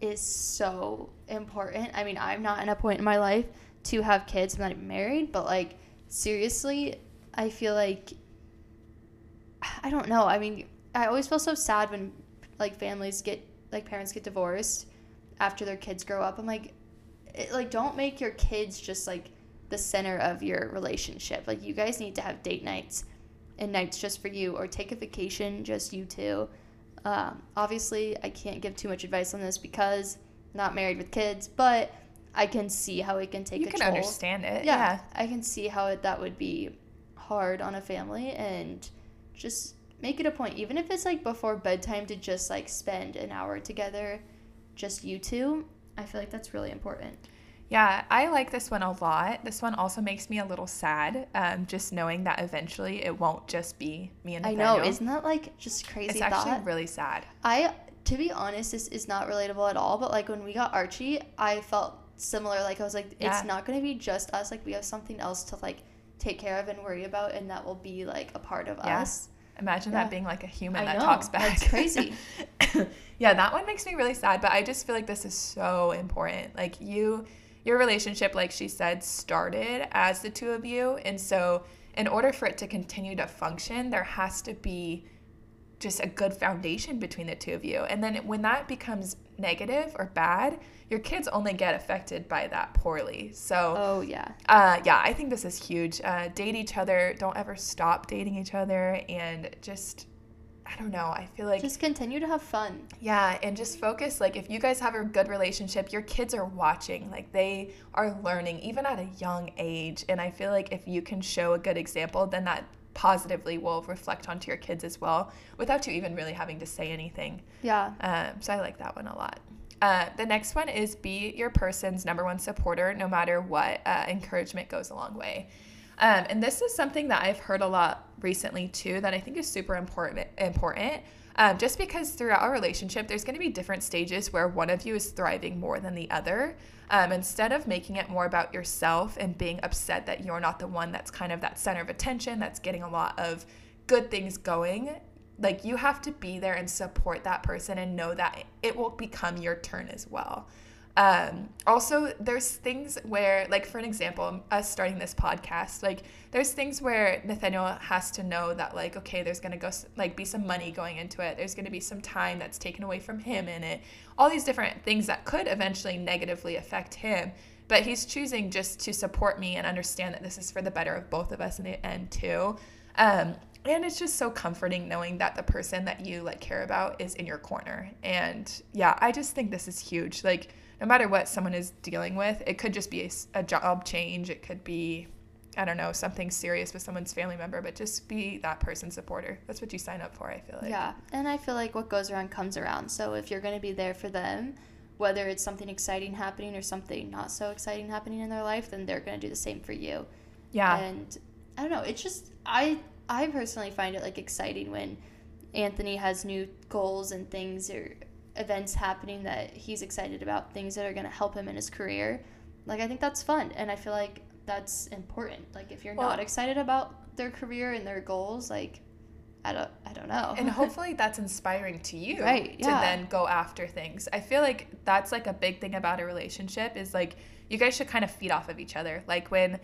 is so important. I mean, I'm not in a point in my life to have kids. I'm not even married, but like seriously, I feel like I don't know. I mean, I always feel so sad when like families get like parents get divorced after their kids grow up. I'm like it, like don't make your kids just like the center of your relationship. Like you guys need to have date nights and nights just for you or take a vacation just you two um, obviously, I can't give too much advice on this because I'm not married with kids, but I can see how it can take you a can toll. understand it. Yeah, yeah, I can see how it, that would be hard on a family, and just make it a point, even if it's like before bedtime, to just like spend an hour together, just you two. I feel like that's really important. Yeah, I like this one a lot. This one also makes me a little sad, um, just knowing that eventually it won't just be me and Nathaniel. I know, isn't that like just crazy? It's actually thought? really sad. I, to be honest, this is not relatable at all. But like when we got Archie, I felt similar. Like I was like, yeah. it's not going to be just us. Like we have something else to like take care of and worry about, and that will be like a part of yeah. us. Imagine yeah. that being like a human I that know. talks back. That's crazy. *laughs* yeah, that one makes me really sad. But I just feel like this is so important. Like you your relationship, like she said, started as the two of you. And so, in order for it to continue to function, there has to be just a good foundation between the two of you. And then when that becomes negative or bad, your kids only get affected by that poorly. So, oh, yeah. Uh, yeah, I think this is huge. Uh, date each other. Don't ever stop dating each other. And just I don't know. I feel like just continue to have fun. Yeah, and just focus. Like if you guys have a good relationship, your kids are watching. Like they are learning even at a young age. And I feel like if you can show a good example, then that positively will reflect onto your kids as well, without you even really having to say anything. Yeah. Um, so I like that one a lot. Uh, the next one is be your person's number one supporter, no matter what. Uh, encouragement goes a long way. Um, and this is something that I've heard a lot recently too that I think is super important. Important. Um, just because throughout our relationship, there's going to be different stages where one of you is thriving more than the other. Um, instead of making it more about yourself and being upset that you're not the one that's kind of that center of attention, that's getting a lot of good things going, like you have to be there and support that person and know that it will become your turn as well. Um, also, there's things where, like, for an example, us starting this podcast, like, there's things where Nathaniel has to know that, like, okay, there's gonna go, like, be some money going into it. There's gonna be some time that's taken away from him in it. All these different things that could eventually negatively affect him. But he's choosing just to support me and understand that this is for the better of both of us in the end, too. Um, and it's just so comforting knowing that the person that you like care about is in your corner. And yeah, I just think this is huge. Like, no matter what someone is dealing with, it could just be a, a job change. It could be, I don't know, something serious with someone's family member, but just be that person's supporter. That's what you sign up for, I feel like. Yeah. And I feel like what goes around comes around. So if you're going to be there for them, whether it's something exciting happening or something not so exciting happening in their life, then they're going to do the same for you. Yeah. And I don't know, it's just I I personally find it like exciting when Anthony has new goals and things or events happening that he's excited about, things that are going to help him in his career. like I think that's fun, and I feel like that's important. Like if you're Well- not excited about their career and their goals, like I don't, I don't know. and *laughs* hopefully that's inspiring to you Right, to yeah. then go after things i feel like that's like a big thing about a relationship is like you guys should kind of feed off of each other like when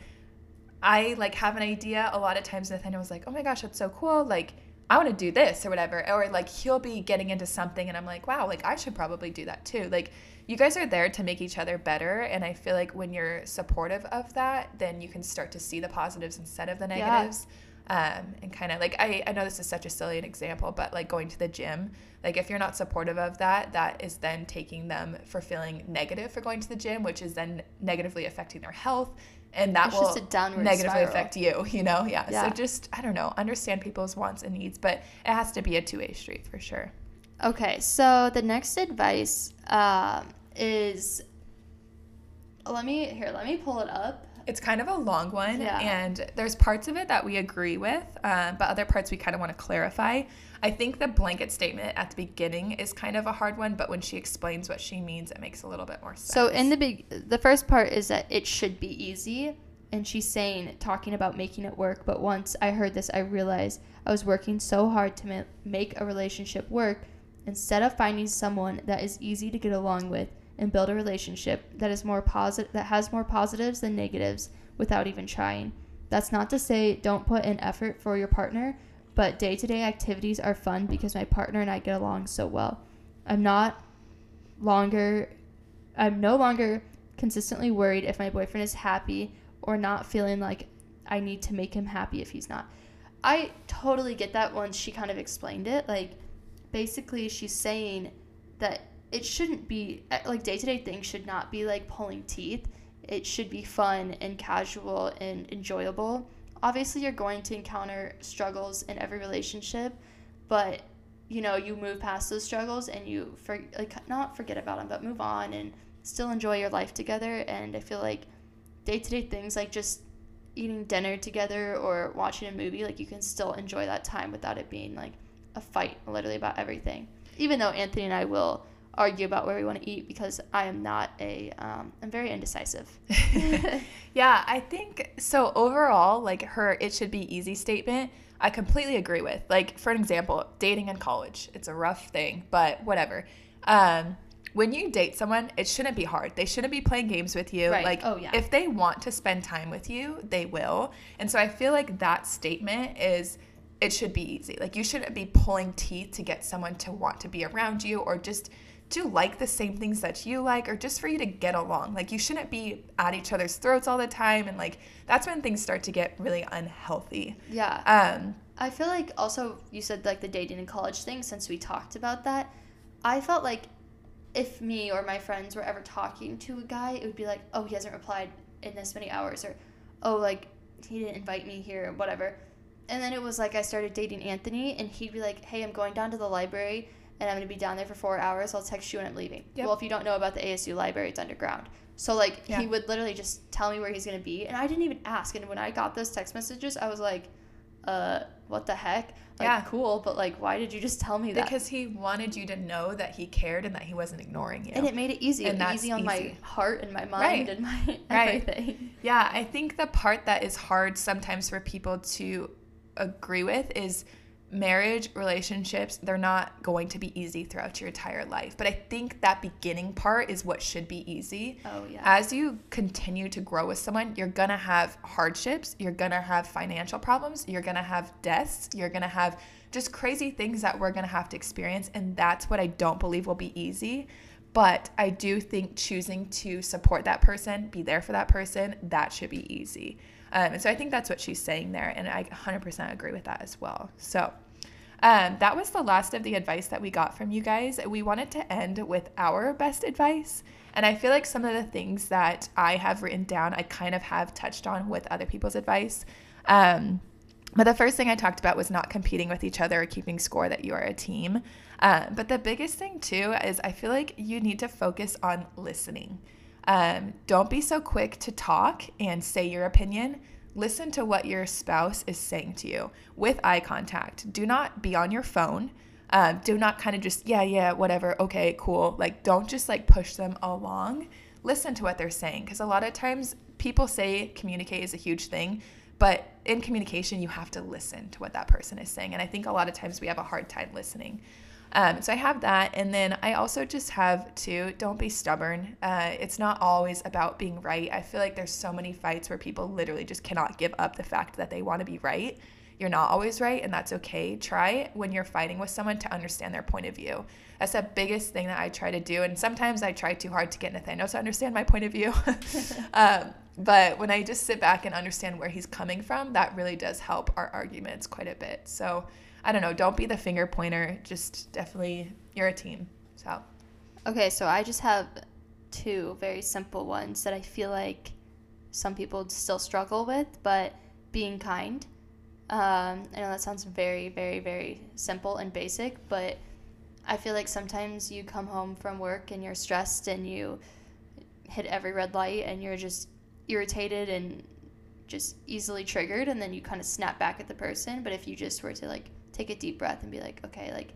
i like have an idea a lot of times nathaniel was like oh my gosh that's so cool like i want to do this or whatever or like he'll be getting into something and i'm like wow like i should probably do that too like you guys are there to make each other better and i feel like when you're supportive of that then you can start to see the positives instead of the Yeah. negatives um, and kind of like I, I know this is such a silly example but like going to the gym like if you're not supportive of that that is then taking them for feeling negative for going to the gym which is then negatively affecting their health and that It's will just a downward negatively spiral. affect you you know yeah. Yeah. so just i don't know understand people's wants and needs but it has to be a two-way street for sure Okay, so the next advice um, is let me here. Let me pull it up. It's kind of a long one Yeah. and there's parts of it that we agree with um, but other parts we kind of want to clarify i think the blanket statement at the beginning is kind of a hard one but when she explains what she means it makes a little bit more sense So in the big, the first part is that it should be easy, and she's saying talking about making it work. But once I heard this, I realized I was working so hard to ma- make a relationship work instead of finding someone that is easy to get along with and build a relationship that is more positive, that has more positives than negatives, without even trying. That's not to say don't put in effort for your partner, but day to day activities are fun because my partner and I get along so well. I'm not longer I'm no longer consistently worried if my boyfriend is happy or not feeling like I need to make him happy if he's not. I totally get that once she kind of explained it. Like, basically, she's saying that it shouldn't be eh, like day to day things should not be like pulling teeth. It should be fun and casual and enjoyable. Obviously, you're going to encounter struggles in every relationship, but you know you move past those struggles and you for like not forget about them but move on and still enjoy your life together and i feel like day-to-day things like just eating dinner together or watching a movie like you can still enjoy that time without it being like a fight literally about everything even though anthony and i will argue about where we want to eat because i am not a um, i'm very indecisive *laughs* *laughs* yeah, I think so. Overall, like her, it should be easy statement. I completely agree with. Like for an example, dating in college, it's a rough thing, but whatever. Um, when you date someone, it shouldn't be hard. They shouldn't be playing games with you. Right. Like, Oh, yeah. if they want to spend time with you, they will. And so I feel like that statement is it should be easy. Like you shouldn't be pulling teeth to get someone to want to be around you or just to like the same things that you like or just for you to get along. Like you shouldn't be at each other's throats all the time and like that's when things start to get really unhealthy. yeah Um I feel like also you said like the dating in college thing since we talked about that. I felt like if me or my friends were ever talking to a guy, it would be like, oh, he hasn't replied in this many hours, or oh, like he didn't invite me here, or whatever. And then it was like I started dating Anthony, and he'd be like, hey, I'm going down to the library, and I'm gonna be down there for four hours. I'll text you when I'm leaving. Yep. Well, if you don't know about the ASU library, it's underground. So like Yeah. he would literally just tell me where he's gonna be, and I didn't even ask. And when I got those text messages, I was like, uh, what the heck? Like, Yeah. cool, but like, why did you just tell me that? because he wanted you to know that he cared and that he wasn't ignoring you. and it made it easy, And that's easy on my heart and my mind Right. and my *laughs* Right. everything. Yeah, I think the part that is hard sometimes for people to agree with is marriage relationships they're not going to be easy throughout your entire life. But i think that beginning part is what should be easy. Oh yeah. as you continue to grow with someone you're gonna have hardships you're gonna have financial problems you're gonna have deaths you're gonna have just crazy things that we're gonna have to experience and that's what i don't believe will be easy. But i do think choosing to support that person be there for that person that should be easy um, and so i think that's what she's saying there and i 100% agree with that as well so um, that was the last of the advice that we got from you guys. We wanted to end with our best advice. And I feel like some of the things that I have written down, I kind of have touched on with other people's advice. Um, but the first thing I talked about was not competing with each other or keeping score that you are a team. Um, but the biggest thing, too, is I feel like you need to focus on listening. Um, don't be so quick to talk and say your opinion. Listen to what your spouse is saying to you with eye contact. Do not be on your phone. Um, do not kind of just, yeah, yeah, whatever, okay, cool. Like, don't just like push them along. listen to what they're saying because a lot of times people say communicate is a huge thing, but in communication, you have to listen to what that person is saying. And I think a lot of times we have a hard time listening. Um, so I have that. And then I also just have to don't be stubborn. Uh, it's not always about being right. I feel like there's so many fights where people literally just cannot give up the fact that they want to be right. You're not always right, and that's okay. Try when you're fighting with someone to understand their point of view. That's the biggest thing that I try to do. And sometimes I try too hard to get Nathaniel to understand my point of view. *laughs* *laughs* um, but when I just sit back and understand where he's coming from, that really does help our arguments quite a bit. So I don't know, don't be the finger pointer. Just definitely, you're a team. So. Okay, so I just have two very simple ones that I feel like some people still struggle with, but being kind. Um, I know that sounds very, very, very simple and basic, but I feel like sometimes you come home from work and you're stressed and you hit every red light and you're just irritated and just easily triggered and then you kind of snap back at the person. But if you just were to like take a deep breath and be like, okay, like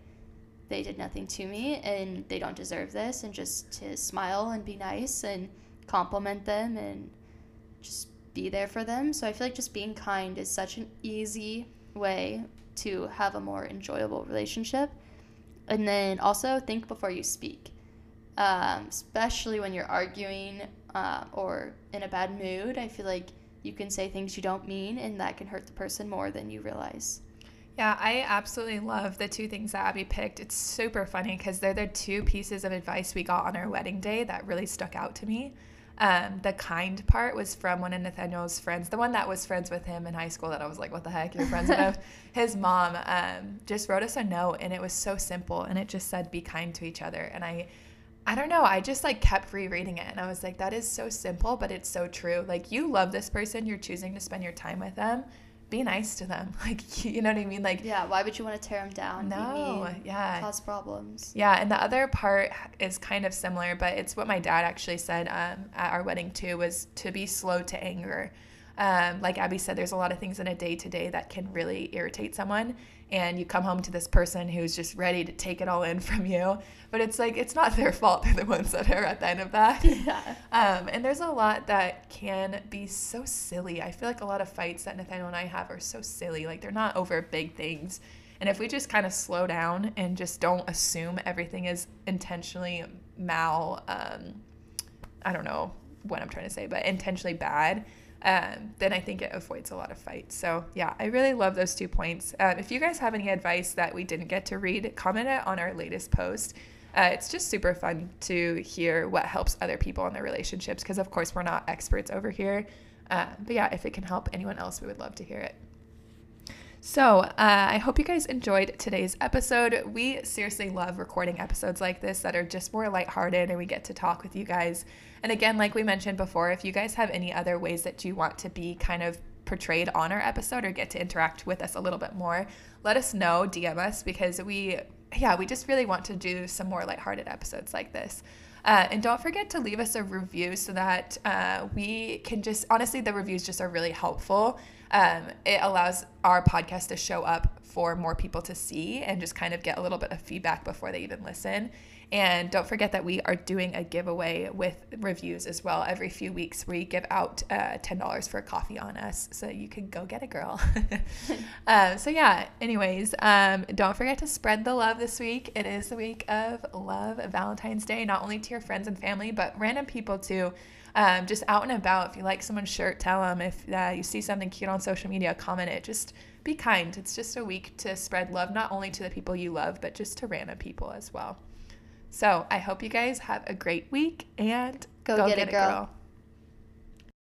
they did nothing to me and they don't deserve this and just to smile and be nice and compliment them and just be there for them. So I feel like just being kind is such an easy way to have a more enjoyable relationship. And then also think before you speak, um, especially when you're arguing uh, or in a bad mood. I feel like you can say things you don't mean, and that can hurt the person more than you realize. Yeah, I absolutely love the two things that Abby picked. It's super funny because they're the two pieces of advice we got on our wedding day that really stuck out to me. Um, the kind part was from one of Nathaniel's friends, the one that was friends with him in high school. That I was like, "What the heck, you're friends *laughs* with?" His mom um, just wrote us a note, and it was so simple, and it just said, "Be kind to each other." And I, I don't know, I just like kept rereading it, and I was like, "That is so simple, but it's so true." Like you love this person, you're choosing to spend your time with them be nice to them. *laughs* Like, you know what I mean? Like, yeah, why would you want to tear them down? No, mean, yeah. Cause problems. Yeah, and the other part is kind of similar, but it's what my dad actually said um, at our wedding too was to be slow to anger. Um, like Abby said, there's a lot of things in a day to day that can really irritate someone and you come home to this person who's just ready to take it all in from you. But it's like it's not their fault; *laughs* they're the ones that are at the end of that. *laughs* Yeah. Um, and there's a lot that can be so silly. I feel like a lot of fights that Nathaniel and I have are so silly. Like they're not over big things. And if we just kind of slow down and just don't assume everything is intentionally mal, um, I don't know what I'm trying to say, but intentionally bad, um, then I think it avoids a lot of fights. So, yeah, I really love those two points. Um, if you guys have any advice that we didn't get to read, comment it on our latest post. Uh, it's just super fun to hear what helps other people in their relationships because, of course, we're not experts over here. Uh, but yeah, if it can help anyone else, we would love to hear it. So, uh, I hope you guys enjoyed today's episode. We seriously love recording episodes like this that are just more lighthearted and we get to talk with you guys. And again, like we mentioned before, if you guys have any other ways that you want to be kind of portrayed on our episode or get to interact with us a little bit more, let us know, DM us, because we, yeah, we just really want to do some more lighthearted episodes like this. Uh, and don't forget to leave us a review so that uh, we can just, honestly, the reviews just are really helpful um, it allows our podcast to show up for more people to see and just kind of get a little bit of feedback before they even listen. And don't forget that we are doing a giveaway with reviews as well. Every few weeks, we give out uh, $10 for a coffee on us. So you can go get a girl. *laughs* um, so, yeah, anyways, um, don't forget to spread the love this week. It is the week of love, Valentine's Day, not only to your friends and family, but random people too um, just out and about. If you like someone's shirt, tell them. If uh, you see something cute on social media, comment it. Just be kind. It's just a week to spread love, not only to the people you love, but just to random people as well. So I hope you guys have a great week and go, go get, get, a girl. girl.